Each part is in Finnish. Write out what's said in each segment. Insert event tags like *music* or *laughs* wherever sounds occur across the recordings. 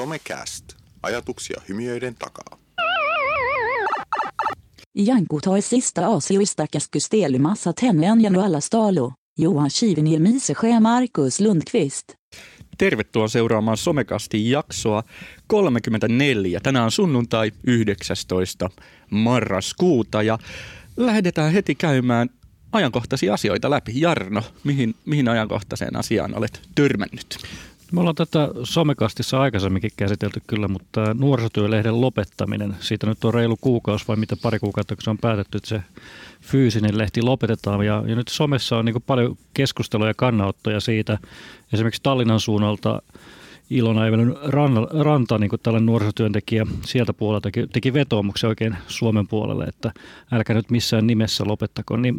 Somecast. Ajatuksia hymiöiden takaa. Janko tar sista asioista keskustelumassa tänään och alla stalo. Johan Kiviniemi Sesjö Markus Lundqvist. Tervetuloa seuraamaan Somekastin jaksoa 34. Tänään on sunnuntai 19. marraskuuta ja lähdetään heti käymään ajankohtaisia asioita läpi. Jarno, mihin, mihin ajankohtaiseen asiaan olet törmännyt? Me ollaan tätä somekastissa aikaisemminkin käsitelty kyllä, mutta nuorisotyölehden lopettaminen, siitä nyt on reilu kuukausi vai mitä pari kuukautta, kun se on päätetty, että se fyysinen lehti lopetetaan. Ja, ja nyt somessa on niin paljon keskustelua ja kannanottoja siitä. Esimerkiksi Tallinnan suunnalta Ilona Evelyn Ranta, niin kuin tällainen nuorisotyöntekijä sieltä puolelta, teki, teki vetoomuksen oikein Suomen puolelle, että älkää nyt missään nimessä lopettako. Niin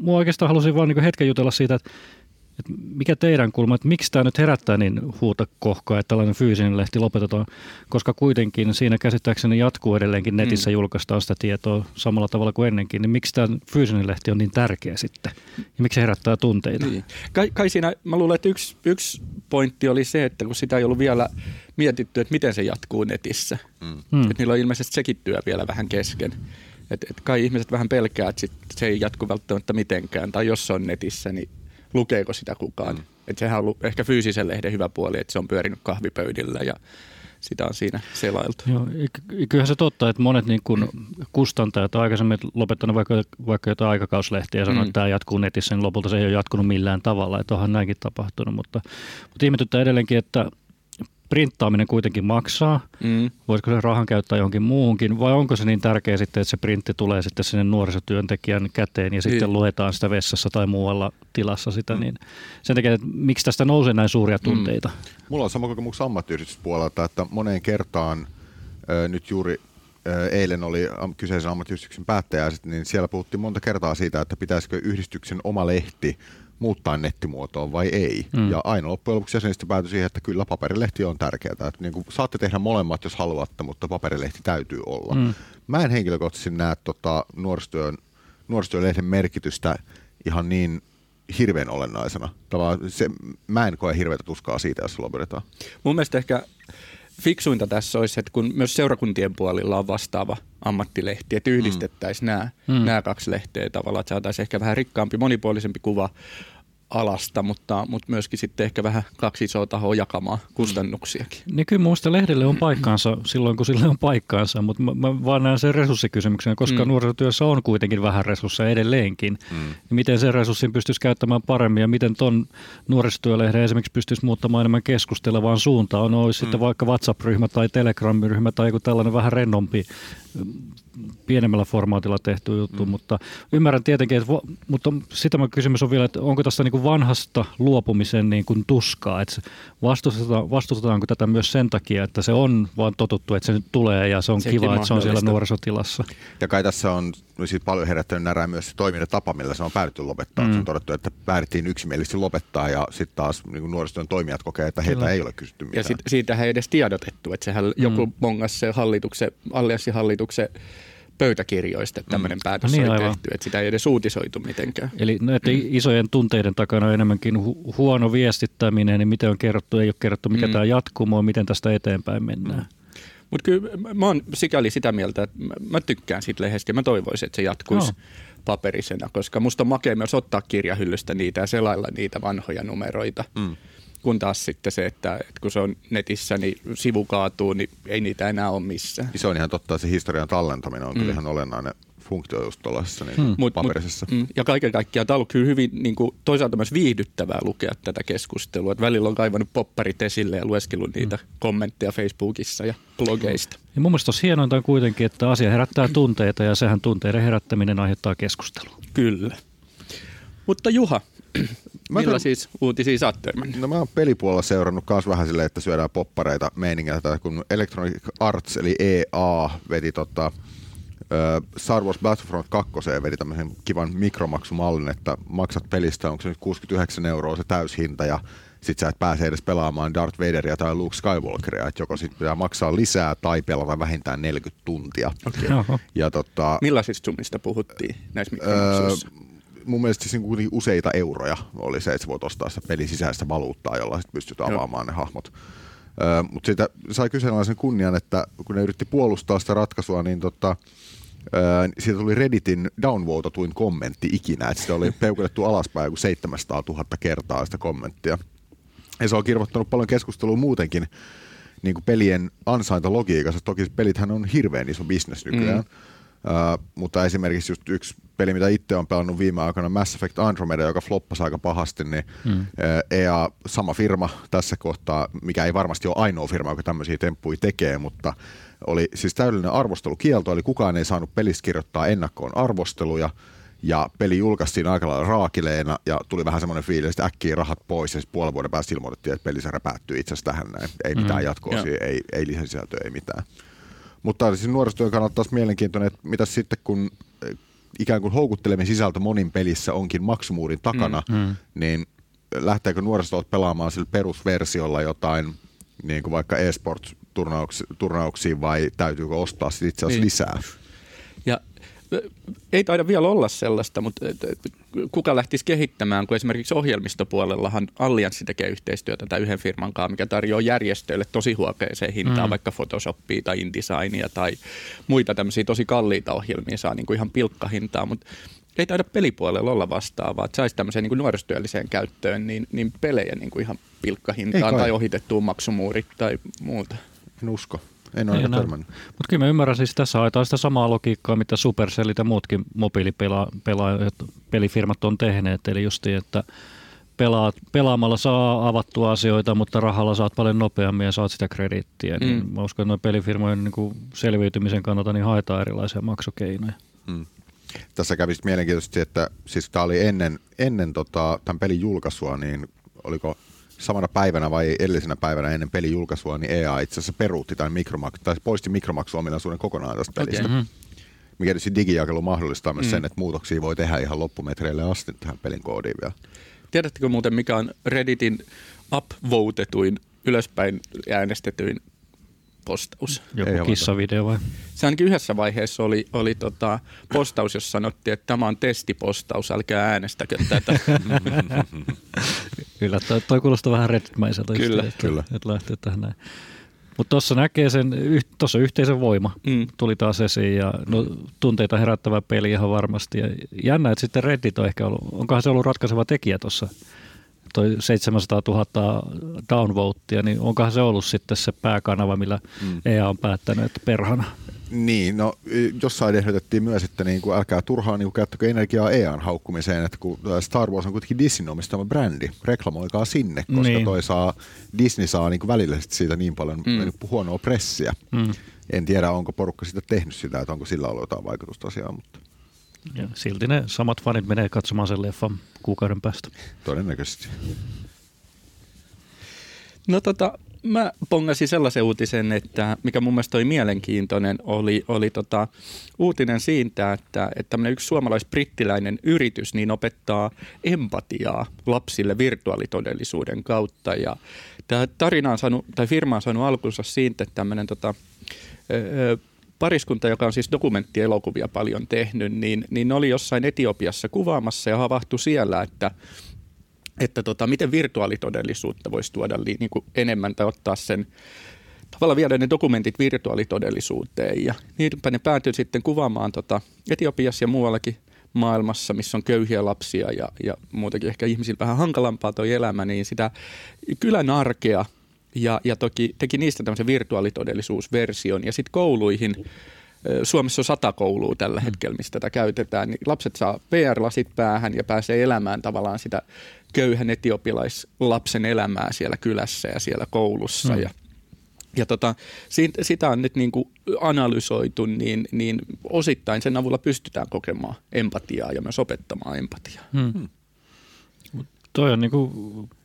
mua oikeastaan halusin vaan niin hetken jutella siitä, että että mikä teidän kulma, että miksi tämä nyt herättää niin huuta kohkaa, että tällainen fyysinen lehti lopetetaan, koska kuitenkin siinä käsittääkseni jatkuu edelleenkin netissä mm. julkaistaan sitä tietoa samalla tavalla kuin ennenkin, niin miksi tämä fyysinen lehti on niin tärkeä sitten ja miksi se herättää tunteita? Niin. Kai, kai siinä, mä luulen, että yksi, yksi pointti oli se, että kun sitä ei ollut vielä mietitty, että miten se jatkuu netissä, mm. että niillä on ilmeisesti sekin työ vielä vähän kesken. Et, et kai ihmiset vähän pelkää, että sit se ei jatku välttämättä mitenkään, tai jos se on netissä, niin lukeeko sitä kukaan. Mm. Et sehän on ollut ehkä fyysisen lehden hyvä puoli, että se on pyörinyt kahvipöydillä ja sitä on siinä selailtu. Joo, kyllähän se totta, että monet niin kuin kustantajat on aikaisemmin lopettanut vaikka, vaikka jotain aikakauslehtiä ja sanonut, mm. että tämä jatkuu netissä, niin lopulta se ei ole jatkunut millään tavalla, että onhan näinkin tapahtunut. Mutta, mutta ihmetyttää edelleenkin, että printtaaminen kuitenkin maksaa. Mm. Voisiko se rahan käyttää johonkin muuhunkin vai onko se niin tärkeä sitten, että se printti tulee sitten sinne nuorisotyöntekijän käteen ja sitten niin. luetaan sitä vessassa tai muualla tilassa sitä. Mm. Niin sen takia, että miksi tästä nousee näin suuria mm. tunteita? Mm. Mulla on sama kokemus ammattiyhdistyspuolelta, että moneen kertaan äh, nyt juuri eilen oli kyseisen ammattiyhdistyksen päättäjäiset, niin siellä puhuttiin monta kertaa siitä, että pitäisikö yhdistyksen oma lehti muuttaa nettimuotoon vai ei. Mm. Ja aina loppujen lopuksi jäsenistä päätyi siihen, että kyllä paperilehti on tärkeää. Että niin kuin, saatte tehdä molemmat, jos haluatte, mutta paperilehti täytyy olla. Mm. Mä en henkilökohtaisesti näe tota, nuorisotyön, nuorisotyölehden merkitystä ihan niin hirveän olennaisena. Tavallaan se, mä en koe hirveätä tuskaa siitä, jos lopetetaan. Mun mielestä ehkä fiksuinta tässä olisi, että kun myös seurakuntien puolilla on vastaava ammattilehti, että yhdistettäisiin mm. nämä, mm. nämä kaksi lehteä tavallaan, että saataisiin ehkä vähän rikkaampi, monipuolisempi kuva alasta, mutta, mutta myöskin sitten ehkä vähän kaksi isoa tahoa jakamaan kustannuksiakin. Niin kyllä minusta lehdelle on paikkaansa silloin, kun sille on paikkaansa, mutta mä, mä vaan näen sen resurssikysymyksen, koska mm. nuorisotyössä on kuitenkin vähän resursseja edelleenkin. Mm. Ja miten sen resurssin pystyisi käyttämään paremmin ja miten tuon nuorisotyölehden esimerkiksi pystyisi muuttamaan enemmän keskustelevaan suuntaan. Olisi mm. sitten vaikka WhatsApp-ryhmä tai Telegram-ryhmä tai joku tällainen vähän rennompi pienemmällä formaatilla tehty juttu, mm. mutta ymmärrän tietenkin, että, mutta sitä kysymys on vielä, että onko tässä niin kuin vanhasta luopumisen niin kuin tuskaa, että vastustetaanko, vastustetaanko tätä myös sen takia, että se on vaan totuttu, että se nyt tulee ja se on Sekin kiva, että se on siellä nuorisotilassa. Ja kai tässä on siis paljon herättänyt närää myös se toimintatapa, millä se on päädytty lopettaa. Mm. Se on todettu, että päädyttiin yksimielisesti lopettaa ja sitten taas niin nuorisotyön toimijat kokee, että heitä Kyllä. ei ole kysytty mitään. Ja sit, siitä ei edes tiedotettu, että sehän mm. joku mongasi se hallituksen, allianssihallituksen pöytäkirjoista, että tämmöinen mm. päätös no niin, oli aivan. tehty, että sitä ei edes uutisoitu mitenkään. Eli näiden mm. isojen tunteiden takana on enemmänkin hu- huono viestittäminen, niin miten on kerrottu, ei ole kerrottu, mikä mm. tämä jatkumo miten tästä eteenpäin mennään. Mm. Mutta kyllä mä oon sikäli sitä mieltä, että mä tykkään siitä lehdestä ja mä toivoisin, että se jatkuisi no. paperisena, koska musta on makea myös ottaa kirjahyllystä niitä ja selailla niitä vanhoja numeroita. Mm. Kun taas sitten se, että, että kun se on netissä, niin sivu kaatuu, niin ei niitä enää ole missään. Se on ihan totta, se historian tallentaminen on mm. kyllä ihan olennainen funktio just tuollaisessa niin hmm. paperisessa. Mut, mm, ja kaiken kaikkiaan tämä on ollut kyllä hyvin niin kuin, toisaalta myös viihdyttävää lukea tätä keskustelua. Että välillä on kaivannut popparit esille ja lueskellut niitä hmm. kommentteja Facebookissa ja blogeista. Ja mun mielestä hienointa on kuitenkin, että asia herättää tunteita ja sehän tunteiden herättäminen aiheuttaa keskustelua. Kyllä. Mutta Juha, Millä siis uutisia sä No mä oon pelipuolella seurannut myös vähän silleen, että syödään poppareita meiningiltä, kun Electronic Arts eli EA veti tota, Star Wars Battlefront 2 vedi tämmöisen kivan mikromaksumallin, että maksat pelistä, onko se nyt 69 euroa se täyshinta ja sit sä et pääse edes pelaamaan Darth Vaderia tai Luke Skywalkeria, että joko sit pitää maksaa lisää tai pelata vähintään 40 tuntia. Okay. Ja tota, Millaisista summista puhuttiin näissä mikromaksuissa? Öö, mun mielestä siis niin useita euroja oli se, että sä voit ostaa sitä pelin sisäistä valuuttaa, jolla sit pystyt avaamaan Joo. ne hahmot. Mutta siitä sai kyseenalaisen kunnian, että kun ne yritti puolustaa sitä ratkaisua, niin tota, Öö, siitä tuli Redditin downvotatuin kommentti ikinä, että sitä oli *laughs* peukutettu alaspäin kuin 700 000 kertaa sitä kommenttia. Ja se on kirvoittanut paljon keskustelua muutenkin niin kuin pelien ansaintalogiikassa. Toki pelithän on hirveän iso bisnes nykyään. Mm. Uh, mutta esimerkiksi just yksi peli, mitä itse on pelannut viime aikoina, Mass Effect Andromeda, joka floppasi aika pahasti, niin mm. uh, EA, sama firma tässä kohtaa, mikä ei varmasti ole ainoa firma, joka tämmöisiä temppuja tekee, mutta oli siis täydellinen arvostelukielto, eli kukaan ei saanut pelistä kirjoittaa ennakkoon arvosteluja, ja peli julkaistiin aika lailla raakileena ja tuli vähän semmoinen fiilis, että äkkiä rahat pois ja sitten puolen vuoden päästä ilmoitettiin, että pelisarja päättyy itse asiassa tähän näin. Ei mitään mm. jatkoa, ei, ei lisäsisältöä, ei mitään. Mutta siis nuorisotyön kannalta taas mielenkiintoinen, että mitä sitten kun eh, ikään kuin houkuttelemme sisältö monin pelissä onkin maksumuurin takana, mm, mm. niin lähteekö nuorisot pelaamaan sillä perusversiolla jotain, niin kuin vaikka e-sports-turnauksiin vai täytyykö ostaa sitten itse asiassa niin. lisää? Ja ei taida vielä olla sellaista, mutta kuka lähtisi kehittämään, kun esimerkiksi ohjelmistopuolellahan Allianssi tekee yhteistyötä tai yhden firman kanssa, mikä tarjoaa järjestöille tosi huokeeseen hintaan, mm. vaikka Photoshopia tai InDesignia tai muita tämmöisiä tosi kalliita ohjelmia saa niin kuin ihan pilkkahintaa, mutta ei taida pelipuolella olla vastaavaa, että saisi tämmöiseen niin nuorisotyölliseen käyttöön niin, niin pelejä niin kuin ihan pilkkahintaan tai ohitettuun maksumuurit tai muuta. En usko. En ole niin, törmännyt. Mutta kyllä mä ymmärrän, siis tässä haetaan sitä samaa logiikkaa, mitä Supercellit ja muutkin mobiilipelaajat, pelifirmat on tehneet. Eli just että pelaat, pelaamalla saa avattua asioita, mutta rahalla saat paljon nopeammin ja saat sitä krediittiä. Niin mm. Niin mä uskon, että noin pelifirmojen niin kuin selviytymisen kannalta niin haetaan erilaisia maksukeinoja. Mm. Tässä kävi mielenkiintoisesti, että siis tämä oli ennen, ennen tota, tämän pelin julkaisua, niin oliko samana päivänä vai edellisenä päivänä ennen pelin julkaisua, niin EA itse asiassa peruutti tai, mikromak- tai poisti mikromaksuominaisuuden kokonaan tästä pelistä. Okay. Mm-hmm. Mikä tietysti digijakelu mahdollistaa myös mm. sen, että muutoksia voi tehdä ihan loppumetreille asti tähän pelin koodiin vielä. Tiedättekö muuten, mikä on Redditin upvotetuin, ylöspäin äänestetyin postaus. Joku kissavideo vai? Se ainakin yhdessä vaiheessa oli, oli tota postaus, jossa sanottiin, että tämä on testipostaus, älkää äänestäkö tätä. *laughs* kyllä, toi, toi kuulostaa vähän redditmäiseltä. Kyllä, että, kyllä. Että lähtee tähän näin. Mutta tuossa näkee sen, tuossa yhteisön voima mm. tuli taas esiin ja no, tunteita herättävä peli ihan varmasti. Ja jännä, että sitten Reddit on ehkä ollut, onkohan se ollut ratkaiseva tekijä tuossa toi 700 000 downvotea, niin onkohan se ollut sitten se pääkanava, millä mm. EA on päättänyt, että perhana? Niin, no jossain ehdotettiin myös, että niin kuin, älkää turhaan niin kuin, käyttäkö energiaa EAN haukkumiseen, että kun Star Wars on kuitenkin Disney omistama brändi, reklamoikaa sinne, koska niin. toi saa, Disney saa niin kuin välillisesti siitä niin paljon mm. huonoa pressiä. Mm. En tiedä, onko porukka sitä tehnyt sitä, että onko sillä ollut jotain vaikutusta asiaan, mutta... Ja silti ne samat fanit menee katsomaan sen leffan kuukauden päästä. Todennäköisesti. No tota, mä pongasin sellaisen uutisen, että mikä mun mielestä oli mielenkiintoinen, oli, oli tota, uutinen siitä, että, että yksi suomalais-brittiläinen yritys niin opettaa empatiaa lapsille virtuaalitodellisuuden kautta. Ja tämä tarina on saanut, tai firma on saanut alkunsa siitä, että tämmöinen tota, pariskunta, joka on siis dokumenttielokuvia paljon tehnyt, niin, niin oli jossain Etiopiassa kuvaamassa ja havahtui siellä, että että tota, miten virtuaalitodellisuutta voisi tuoda li, niin kuin enemmän tai ottaa sen tavallaan viedä ne dokumentit virtuaalitodellisuuteen. Ja niinpä ne päätyi sitten kuvaamaan tota Etiopiassa ja muuallakin maailmassa, missä on köyhiä lapsia ja, ja muutenkin ehkä ihmisillä vähän hankalampaa toi elämä, niin sitä kylän arkea ja, ja toki teki niistä tämmöisen virtuaalitodellisuusversion. Ja sitten kouluihin, Suomessa on sata koulua tällä mm. hetkellä, mistä tätä käytetään, niin lapset saa VR-lasit päähän ja pääsee elämään tavallaan sitä köyhän etiopilaislapsen elämää siellä kylässä ja siellä koulussa. Mm. Ja, ja tota, siitä, sitä on nyt niin kuin analysoitu, niin, niin osittain sen avulla pystytään kokemaan empatiaa ja myös opettamaan empatiaa. Hmm. Toi on niinku,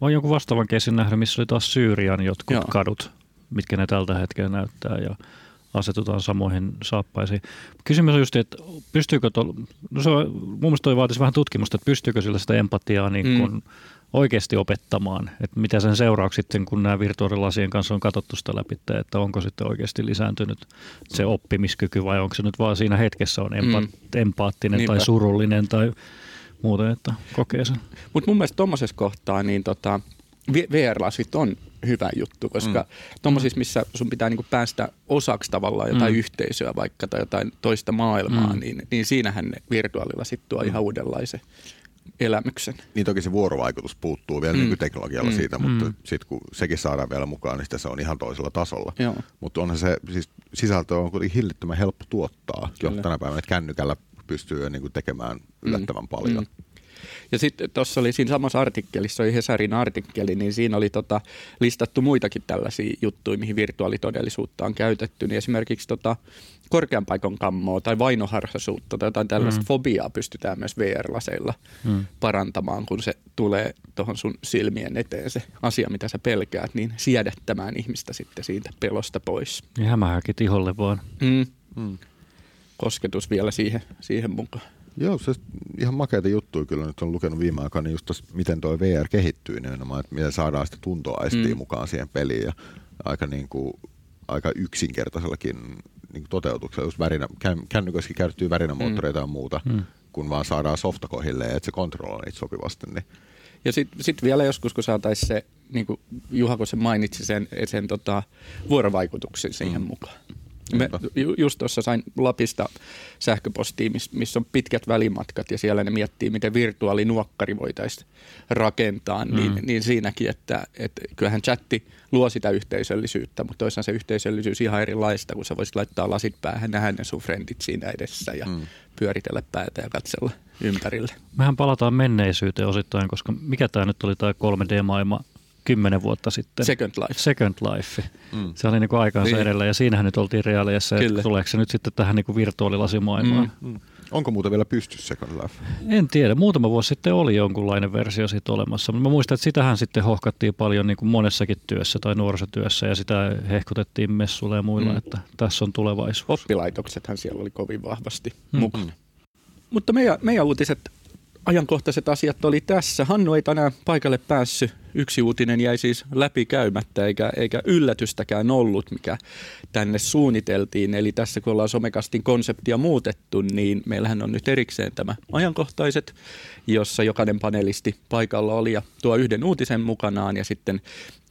on jonkun vastaavan kesin nähnyt, missä oli taas Syyrian jotkut Joo. kadut, mitkä ne tältä hetkellä näyttää ja asetutaan samoihin saappaisiin. Kysymys on just, että pystyykö, tol, no se on, mun mielestä toi vaatisi vähän tutkimusta, että pystyykö sillä sitä empatiaa niin kun mm. oikeasti opettamaan, että mitä sen seuraukset sitten, kun nämä virtuaalilasien kanssa on katsottu sitä läpi, että onko sitten oikeasti lisääntynyt se oppimiskyky vai onko se nyt vaan siinä hetkessä on empa- mm. empaattinen Niinpä. tai surullinen tai muuten, että kokee sen. Mutta mun mielestä tuommoisessa kohtaa niin tota, VR-lasit on hyvä juttu, koska mm. tuommoisissa, missä sun pitää niinku päästä osaksi tavallaan jotain mm. yhteisöä vaikka tai jotain toista maailmaa, mm. niin, niin siinähän ne virtuaalilasit tuo mm. ihan uudenlaisen elämyksen. Niin toki se vuorovaikutus puuttuu vielä mm. nykyteknologialla mm. siitä, mutta mm. sitten kun sekin saadaan vielä mukaan, niin se on ihan toisella tasolla. Mutta onhan se, siis sisältö on kuitenkin hillittömän helppo tuottaa Kyllä. jo tänä päivänä, että kännykällä pystyy jo niin kuin tekemään yllättävän mm. paljon. Mm. Ja sitten tuossa oli siinä samassa artikkelissa, oli Hesarin artikkeli, niin siinä oli tota, listattu muitakin tällaisia juttuja, mihin virtuaalitodellisuutta on käytetty. Niin esimerkiksi tota, korkean paikan kammoa tai vainoharhaisuutta tai jotain tällaista mm. fobiaa pystytään myös VR-laseilla mm. parantamaan, kun se tulee tuohon sun silmien eteen se asia, mitä sä pelkäät, niin siedättämään ihmistä sitten siitä pelosta pois. Niin hämähäkit iholle vaan. Mm. Mm. Kosketus vielä siihen, siihen mukaan. Joo, se ihan makeita juttuja kyllä nyt on lukenut viime aikoina, niin just tossa, miten tuo VR kehittyy nimenomaan, että miten saadaan sitä tuntoaistia mm. mukaan siihen peliin ja aika, niin kuin, aika yksinkertaisellakin niin kuin toteutuksella, just värinä, kännykössäkin käytettyy värinämoottoreita mm. ja muuta, mm. kun vaan saadaan softakohilleen, että se kontrolloi niitä sopivasti. Niin. Ja sitten sit vielä joskus, kun saataisiin se, niin kuin Juha, kun se mainitsi sen, sen tota, vuorovaikutuksen siihen mm. mukaan. Me just tuossa sain Lapista sähköpostia, missä on pitkät välimatkat ja siellä ne miettii, miten virtuaalinuokkari voitaisiin rakentaa, niin, mm. niin siinäkin, että, että kyllähän chatti luo sitä yhteisöllisyyttä, mutta toisaalta se yhteisöllisyys ihan erilaista, kun sä voisit laittaa lasit päähän, nähdä ne sun frendit siinä edessä ja mm. pyöritellä päätä ja katsella ympärille. Mehän palataan menneisyyteen osittain, koska mikä tämä nyt oli tämä 3D-maailma, kymmenen vuotta sitten. Second Life. Second Life. Mm. Se oli niin kuin aikaansa niin. edellä ja siinähän nyt oltiin reaaliassa. Tuleeko se nyt sitten tähän niin kuin virtuaalilasimaailmaan? Mm. Mm. Onko muuta vielä pysty Second Life? En tiedä. Muutama vuosi sitten oli jonkunlainen versio siitä olemassa. Mä muistan, että sitähän sitten hohkattiin paljon niin kuin monessakin työssä tai nuorisotyössä ja sitä hehkutettiin messuilla ja muilla, mm. että tässä on tulevaisuus. Oppilaitoksethan siellä oli kovin vahvasti mm. mukana. Mutta meidän, meidän uutiset ajankohtaiset asiat oli tässä. Hannu ei tänään paikalle päässyt. Yksi uutinen jäi siis läpi käymättä eikä, eikä yllätystäkään ollut, mikä tänne suunniteltiin. Eli tässä kun ollaan somekastin konseptia muutettu, niin meillähän on nyt erikseen tämä ajankohtaiset, jossa jokainen panelisti paikalla oli ja tuo yhden uutisen mukanaan ja sitten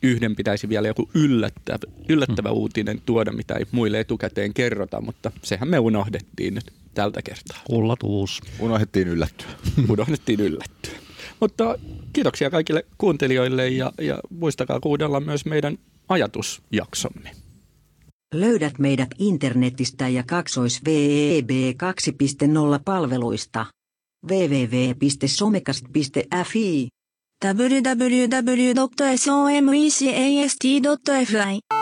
yhden pitäisi vielä joku yllättävä, yllättävä hmm. uutinen tuoda, mitä ei muille etukäteen kerrota, mutta sehän me unohdettiin nyt tältä kertaa. Ullatuus. Unohdettiin yllättyä. *laughs* Unohdettiin yllättyä. Mutta kiitoksia kaikille kuuntelijoille ja, ja muistakaa kuudella myös meidän ajatusjaksomme. Löydät meidät internetistä ja kaksois VEB 2.0 palveluista. www.somekast.fi www.somecast.fi